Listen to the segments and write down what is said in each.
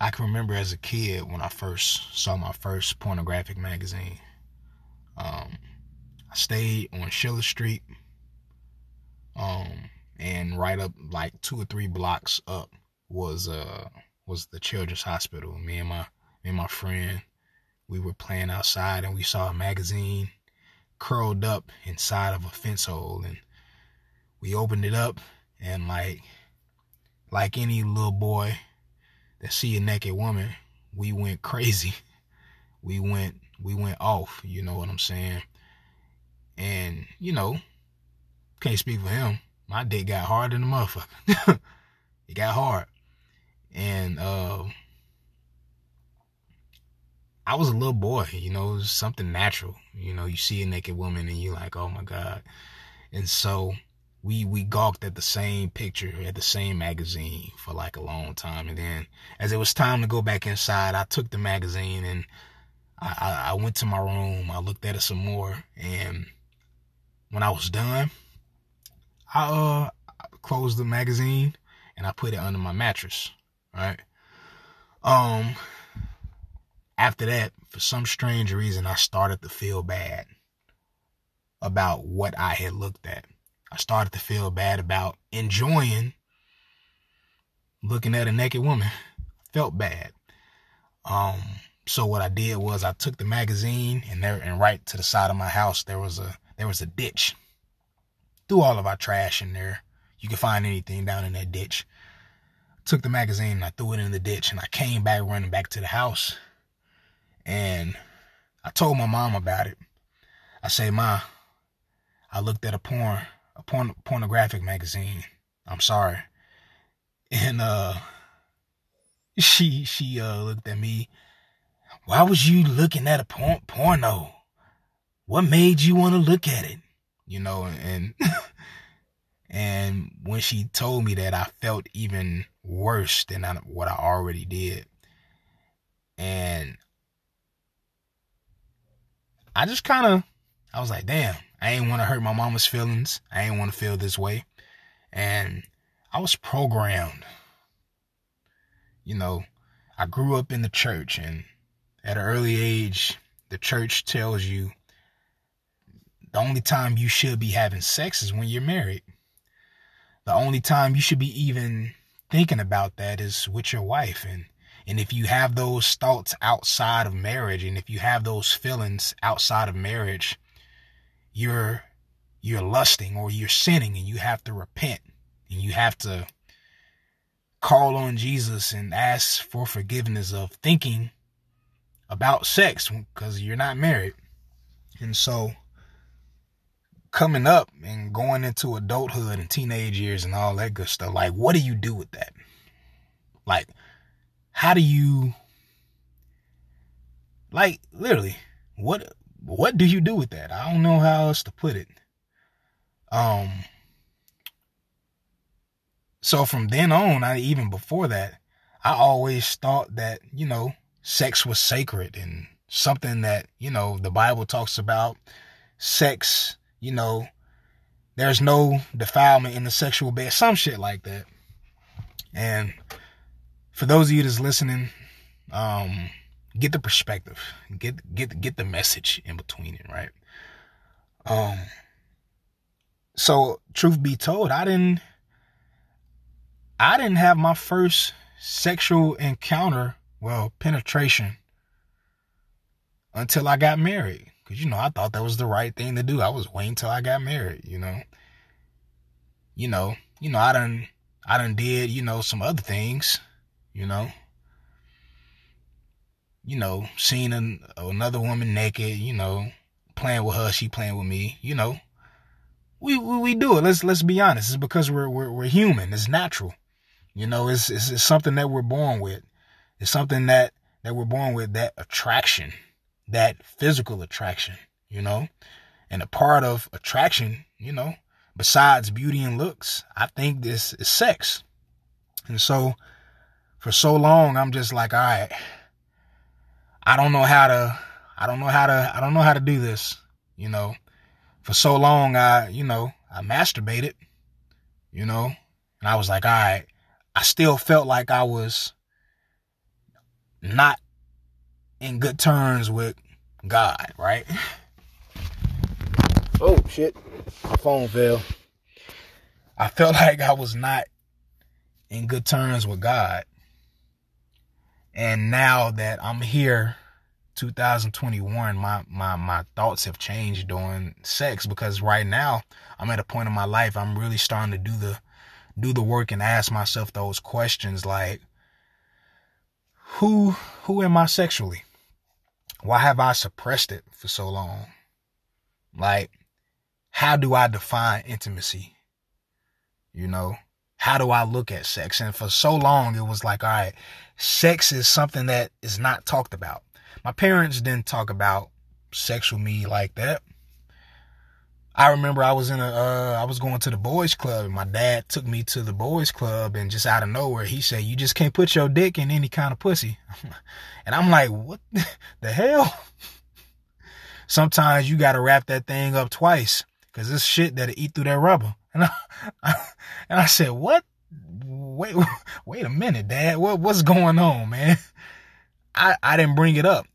I can remember as a kid when I first saw my first pornographic magazine. Um, I stayed on Schiller Street, um, and right up like two or three blocks up was uh was the Children's Hospital. Me and my me and my friend, we were playing outside and we saw a magazine curled up inside of a fence hole, and we opened it up and like like any little boy that see a naked woman, we went crazy. We went we went off, you know what I'm saying? And, you know, can't speak for him. My dick got hard in the motherfucker. it got hard. And uh I was a little boy, you know, something natural. You know, you see a naked woman and you're like, oh my God. And so we we gawked at the same picture at the same magazine for like a long time. And then as it was time to go back inside i took the magazine and i i, I went to my room. I looked at it some more. And when i was done i uh closed the magazine and i put it under my mattress right? Um after that for some strange reason i started to feel bad about what i had looked at I started to feel bad about enjoying looking at a naked woman. Felt bad. Um, so what I did was I took the magazine and there and right to the side of my house there was a there was a ditch. Threw all of our trash in there. You can find anything down in that ditch. Took the magazine and I threw it in the ditch and I came back running back to the house. And I told my mom about it. I say, Ma, I looked at a porn porn, pornographic magazine. I'm sorry. And uh she she uh looked at me. Why was you looking at a porn, porno? What made you want to look at it? You know, and and when she told me that, I felt even worse than I, what I already did. And I just kind of, I was like, damn, I ain't want to hurt my mama's feelings. I ain't want to feel this way. And I was programmed. You know, I grew up in the church and at an early age, the church tells you the only time you should be having sex is when you're married. The only time you should be even thinking about that is with your wife and and if you have those thoughts outside of marriage and if you have those feelings outside of marriage, you're you're lusting or you're sinning and you have to repent and you have to call on Jesus and ask for forgiveness of thinking about sex because you're not married. And so coming up and going into adulthood and teenage years and all that good stuff, like what do you do with that? Like how do you like literally what what do you do with that? I don't know how else to put it. Um, so from then on, I even before that, I always thought that, you know, sex was sacred and something that, you know, the Bible talks about sex, you know, there's no defilement in the sexual bed, some shit like that. And for those of you that's listening, um, get the perspective, get get get the message in between it, right? Um. So, truth be told, I didn't. I didn't have my first sexual encounter, well, penetration, until I got married. Cause you know, I thought that was the right thing to do. I was waiting till I got married. You know. You know. You know. I done. I done did. You know some other things. You know you know, seeing an, another woman naked, you know, playing with her, she playing with me, you know. We, we, we do it. Let's, let's be honest. It's because we're, we're, we're human. It's natural. You know, it's, it's, it's something that we're born with. It's something that, that we're born with, that attraction, that physical attraction, you know, and a part of attraction, you know, besides beauty and looks, I think this is sex. And so for so long, I'm just like, all right, I don't know how to, I don't know how to, I don't know how to do this. You know, for so long, I, you know, I masturbated, you know, and I was like, all right, I still felt like I was not in good terms with God, right? Oh shit, my phone fell. I felt like I was not in good terms with God. And now that I'm here 2021 my my my thoughts have changed during sex because right now I'm at a point in my life I'm really starting to do the do the work and ask myself those questions like who who am I sexually? Why have I suppressed it for so long? Like how do I define intimacy? You know, how do I look at sex? And for so long it was like all right, sex is something that is not talked about my parents didn't talk about sexual me like that. I remember I was in a, uh, I was going to the boys club and my dad took me to the boys club and just out of nowhere he said, you just can't put your dick in any kind of pussy. and I'm like, what the hell? Sometimes you got to wrap that thing up twice because this shit that'll eat through that rubber. And I, and I said, what? Wait, wait a minute, dad. What, what's going on, man? I, I didn't bring it up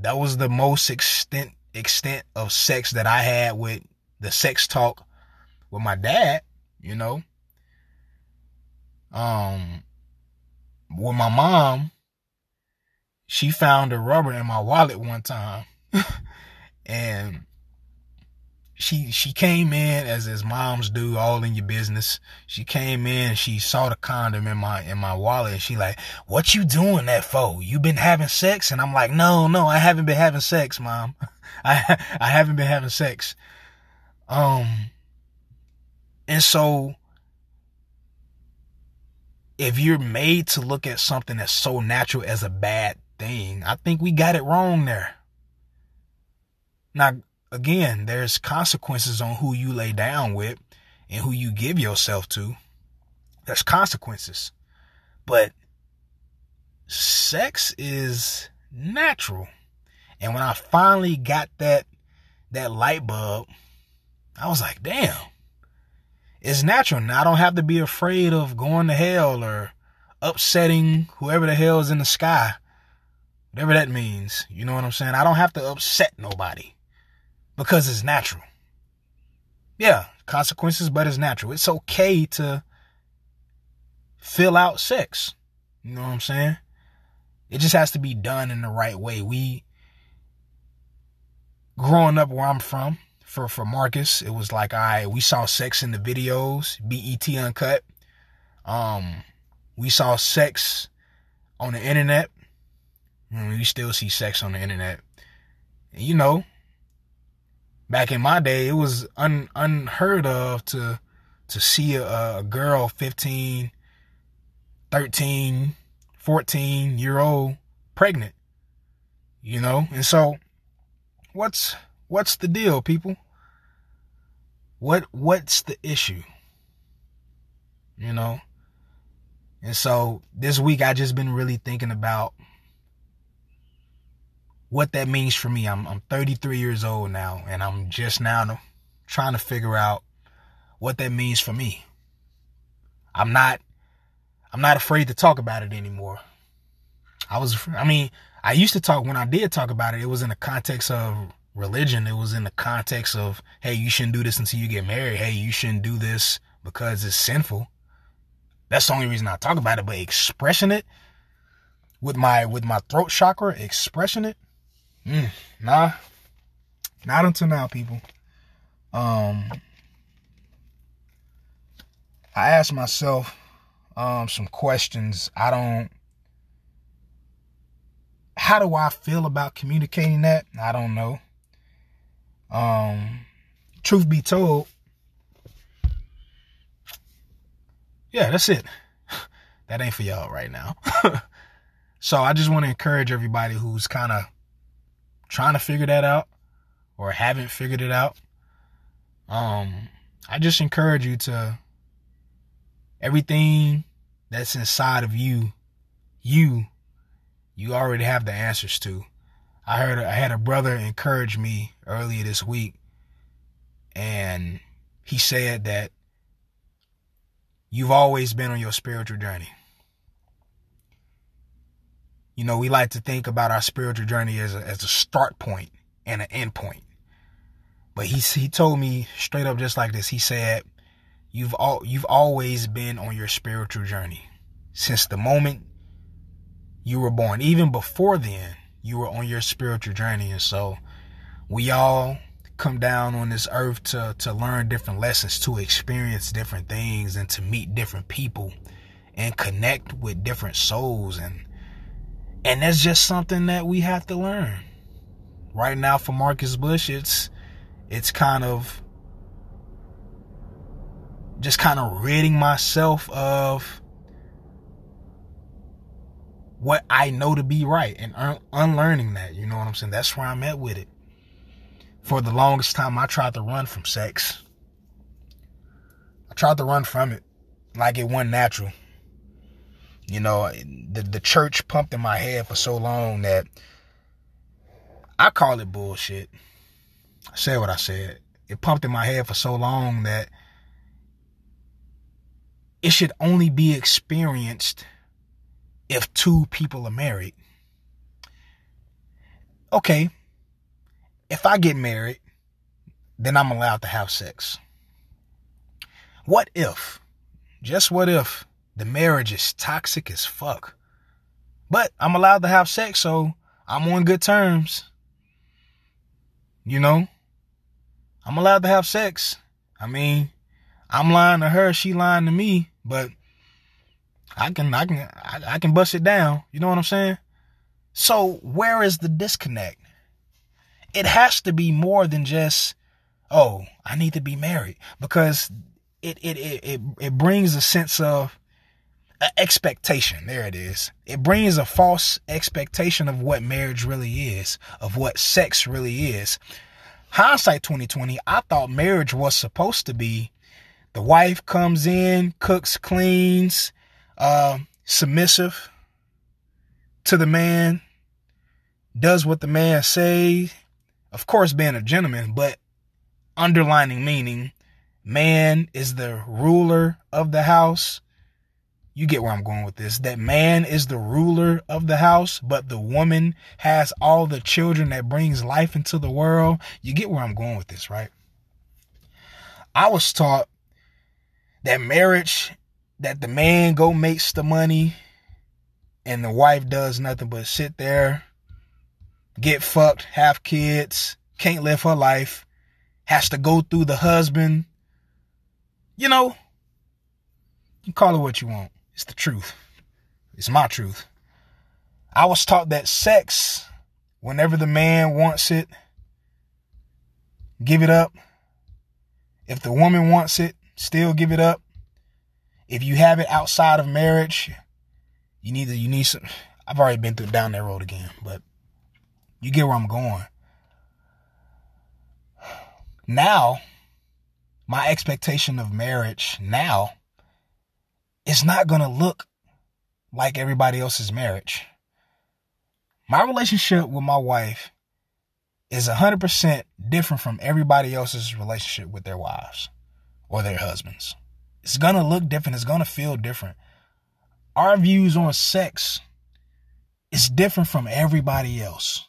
that was the most extent extent of sex that I had with the sex talk with my dad, you know. Um with my mom, she found a rubber in my wallet one time. and she she came in as as moms do, all in your business. She came in, she saw the condom in my in my wallet, and she like, "What you doing that for? You been having sex?" And I'm like, "No, no, I haven't been having sex, mom. I I haven't been having sex." Um, and so if you're made to look at something that's so natural as a bad thing, I think we got it wrong there. Now, again, there's consequences on who you lay down with and who you give yourself to. There's consequences. But sex is natural. And when I finally got that that light bulb, I was like, damn. It's natural. Now I don't have to be afraid of going to hell or upsetting whoever the hell is in the sky. Whatever that means. You know what I'm saying? I don't have to upset nobody because it's natural. Yeah, consequences, but it's natural. It's okay to fill out sex. You know what I'm saying? It just has to be done in the right way. We, growing up where I'm from, for, for Marcus, it was like, I right, we saw sex in the videos, BET Uncut. Um, we saw sex on the internet. we still see sex on the internet. You know, back in my day, it was un, unheard of to to see a, a girl 15, 13, 14 year old pregnant. You know? And so what's what's the deal, people? What what's the issue? You know? And so this week I just been really thinking about what that means for me. I'm I'm 33 years old now, and I'm just now trying to figure out what that means for me. I'm not I'm not afraid to talk about it anymore. I was I mean, I used to talk when I did talk about it, it was in the context of religion. It was in the context of, hey, you shouldn't do this until you get married. Hey, you shouldn't do this because it's sinful. That's the only reason I talk about it, but expressing it with my with my throat chakra, expressing it, Mm, nah, not until now, people. Um, I asked myself um some questions. I don't. How do I feel about communicating that? I don't know. Um, truth be told, yeah, that's it. That ain't for y'all right now. so I just want to encourage everybody who's kind of trying to figure that out or haven't figured it out, um, I just encourage you to everything that's inside of you, you, you already have the answers to. I heard I had a brother encourage me earlier this week, and he said that you've always been on your spiritual journey. You know, we like to think about our spiritual journey as a, as a start point and an end point. But he he told me straight up just like this. He said, "You've all you've always been on your spiritual journey since the moment you were born. Even before then, you were on your spiritual journey. And so, we all come down on this earth to to learn different lessons, to experience different things, and to meet different people, and connect with different souls and." And that's just something that we have to learn. Right now for Marcus Bush, it's it's kind of just kind of ridding myself of what I know to be right and un- unlearning that. You know what I'm saying? That's where I'm at with it. For the longest time, I tried to run from sex. I tried to run from it like it wasn't natural. You know, the the church pumped in my head for so long that I call it bullshit. I said what I said. It pumped in my head for so long that it should only be experienced if two people are married. Okay, if I get married, then I'm allowed to have sex. What if, just what if, the marriage is toxic as fuck? But I'm allowed to have sex, so I'm on good terms. You know? I'm allowed to have sex. I mean, I'm lying to her, she lying to me, but I can I can I, I can bust it down. You know what I'm saying? So where is the disconnect? It has to be more than just, oh, I need to be married because it it it it, it brings a sense of expectation. There it is. It brings a false expectation of what marriage really is, of what sex really is hindsight 2020, I thought marriage was supposed to be the wife comes in, cooks, cleans, uh, submissive to the man, does what the man says. Of course, being a gentleman, but underlining meaning, man is the ruler of the house you get where I'm going with this. That man is the ruler of the house, but the woman has all the children that brings life into the world. You get where I'm going with this, right? I was taught that marriage, that the man go makes the money and the wife does nothing but sit there, get fucked, have kids, can't live her life, has to go through the husband. You know, you call it what you want. It's the truth. It's my truth. I was taught that sex, whenever the man wants it, give it up. If the woman wants it, still give it up. If you have it outside of marriage, you need to, you need some. I've already been through down that road again, but you get where I'm going. Now, my expectation of marriage now it's not going to look like everybody else's marriage. My relationship with my wife is 100% different from everybody else's relationship with their wives or their husbands. It's going to look different. It's going to feel different. Our views on sex is different from everybody else.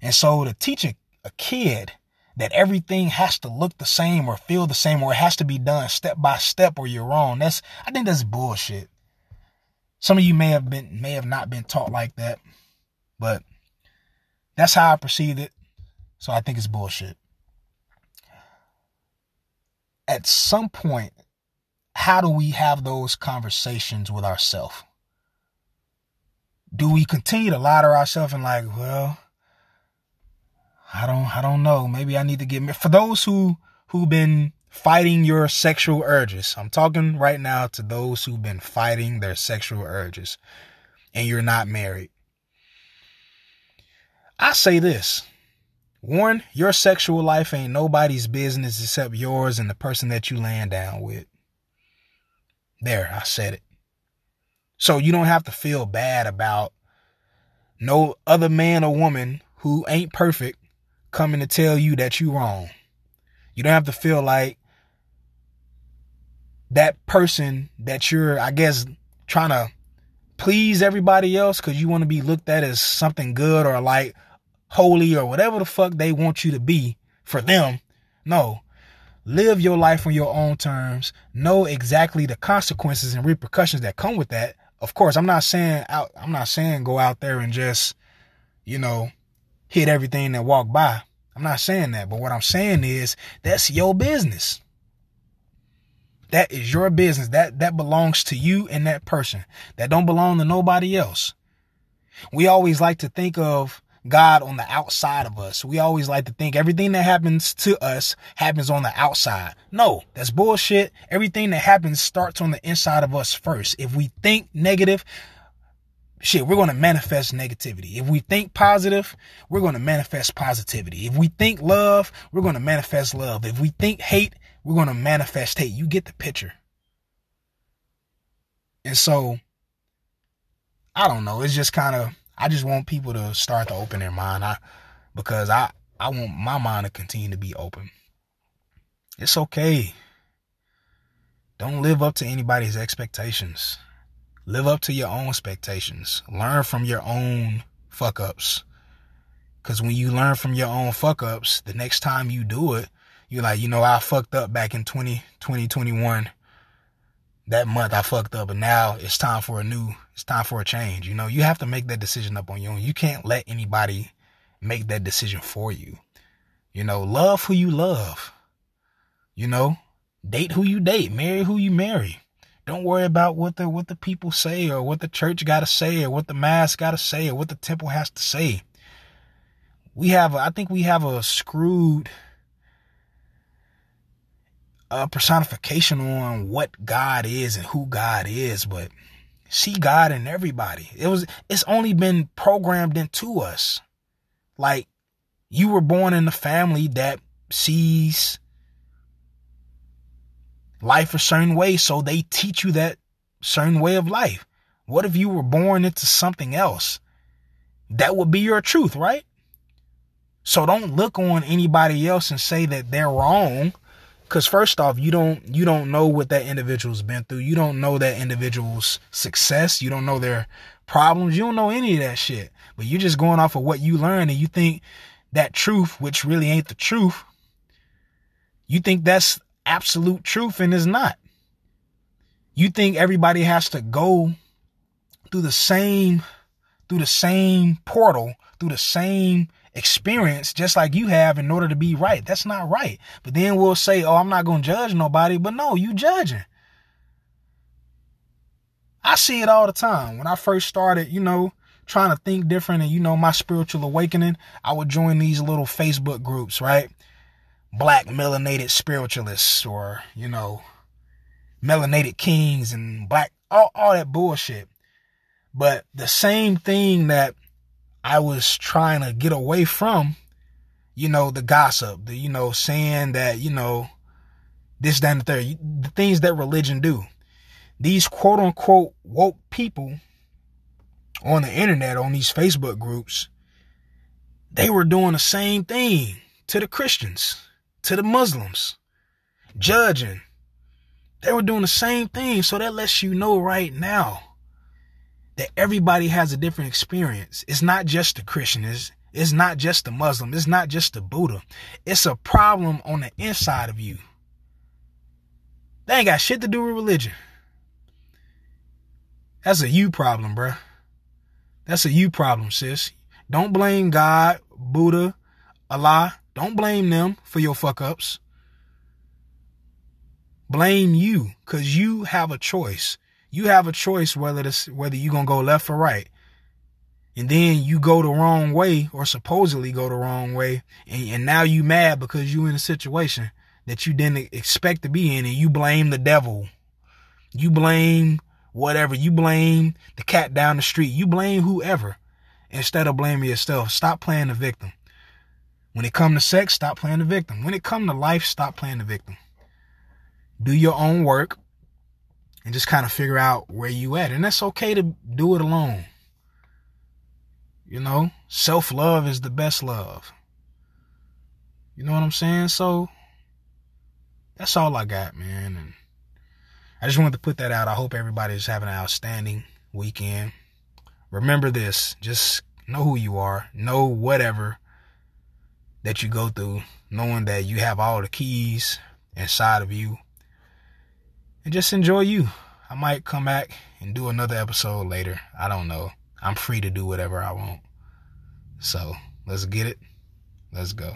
And so to teach a, a kid that everything has to look the same or feel the same or it has to be done step by step or you're wrong. That's I think that's bullshit. Some of you may have been may have not been taught like that, but that's how I perceive it. So I think it's bullshit. At some point, how do we have those conversations with ourselves? Do we continue to lie to ourselves and like, well, I don't I don't know. Maybe I need to get for those who who've been fighting your sexual urges. I'm talking right now to those who've been fighting their sexual urges and you're not married. I say this. One, your sexual life ain't nobody's business except yours and the person that you laying down with. There, I said it. So you don't have to feel bad about no other man or woman who ain't perfect coming to tell you that you're wrong. You don't have to feel like that person that you're, I guess, trying to please everybody else because you want to be looked at as something good or like holy or whatever the fuck they want you to be for them. No. Live your life on your own terms. Know exactly the consequences and repercussions that come with that. Of course, I'm not saying out I'm not saying go out there and just, you know, hit everything that walked by. I'm not saying that, but what I'm saying is that's your business. That is your business. That that belongs to you and that person. That don't belong to nobody else. We always like to think of God on the outside of us. We always like to think everything that happens to us happens on the outside. No, that's bullshit. Everything that happens starts on the inside of us first. If we think negative, shit, we're going to manifest negativity. If we think positive, we're going to manifest positivity. If we think love, we're going to manifest love. If we think hate, we're going to manifest hate. You get the picture. And so, I don't know. It's just kind of, I just want people to start to open their mind. I, because I, I want my mind to continue to be open. It's okay. Don't live up to anybody's expectations. Live up to your own expectations. Learn from your own fuck ups. Cause when you learn from your own fuck ups, the next time you do it, you're like, you know, I fucked up back in 20, 2021. That month I fucked up, and now it's time for a new, it's time for a change. You know, you have to make that decision up on your own. You can't let anybody make that decision for you. You know, love who you love. You know, date who you date, marry who you marry. Don't worry about what the what the people say or what the church got to say or what the mass got to say or what the temple has to say. We have, I think we have a screwed a personification on what God is and who God is, but see God in everybody. It was, it's only been programmed into us. Like you were born in a family that sees life a certain way. So they teach you that certain way of life. What if you were born into something else? That would be your truth, right? So don't look on anybody else and say that they're wrong. Cause first off, you don't, you don't know what that individual's been through. You don't know that individual's success. You don't know their problems. You don't know any of that shit, but you're just going off of what you learned and you think that truth, which really ain't the truth, you think that's absolute truth and is not. You think everybody has to go through the same through the same portal, through the same experience just like you have in order to be right. That's not right. But then we'll say, "Oh, I'm not going to judge nobody." But no, you judging. I see it all the time. When I first started, you know, trying to think different and you know my spiritual awakening, I would join these little Facebook groups, right? Black melanated spiritualists or, you know, melanated kings and black, all, all that bullshit. But the same thing that I was trying to get away from, you know, the gossip, the, you know, saying that, you know, this, that, and the third, the things that religion do. These quote unquote woke people on the internet, on these Facebook groups, they were doing the same thing to the Christians to the Muslims, judging. They were doing the same thing. So that lets you know right now that everybody has a different experience. It's not just the Christian. It's, it's not just the Muslim. It's not just the Buddha. It's a problem on the inside of you. They ain't got shit to do with religion. That's a you problem, bruh. That's a you problem, sis. Don't blame God, Buddha, Allah. Don't blame them for your fuck ups. Blame you because you have a choice. You have a choice whether whether you're going to go left or right. And then you go the wrong way or supposedly go the wrong way. And, and now you mad because you in a situation that you didn't expect to be in and you blame the devil. You blame whatever. You blame the cat down the street. You blame whoever instead of blaming yourself. Stop playing the victim. When it come to sex, stop playing the victim. When it come to life, stop playing the victim. Do your own work and just kind of figure out where you at. And that's okay to do it alone. You know, self-love is the best love. You know what I'm saying? So that's all I got, man. And I just wanted to put that out. I hope everybody's having an outstanding weekend. Remember this just know who you are, know whatever that you go through, knowing that you have all the keys inside of you, and just enjoy you. I might come back and do another episode later. I don't know. I'm free to do whatever I want. So let's get it. Let's go.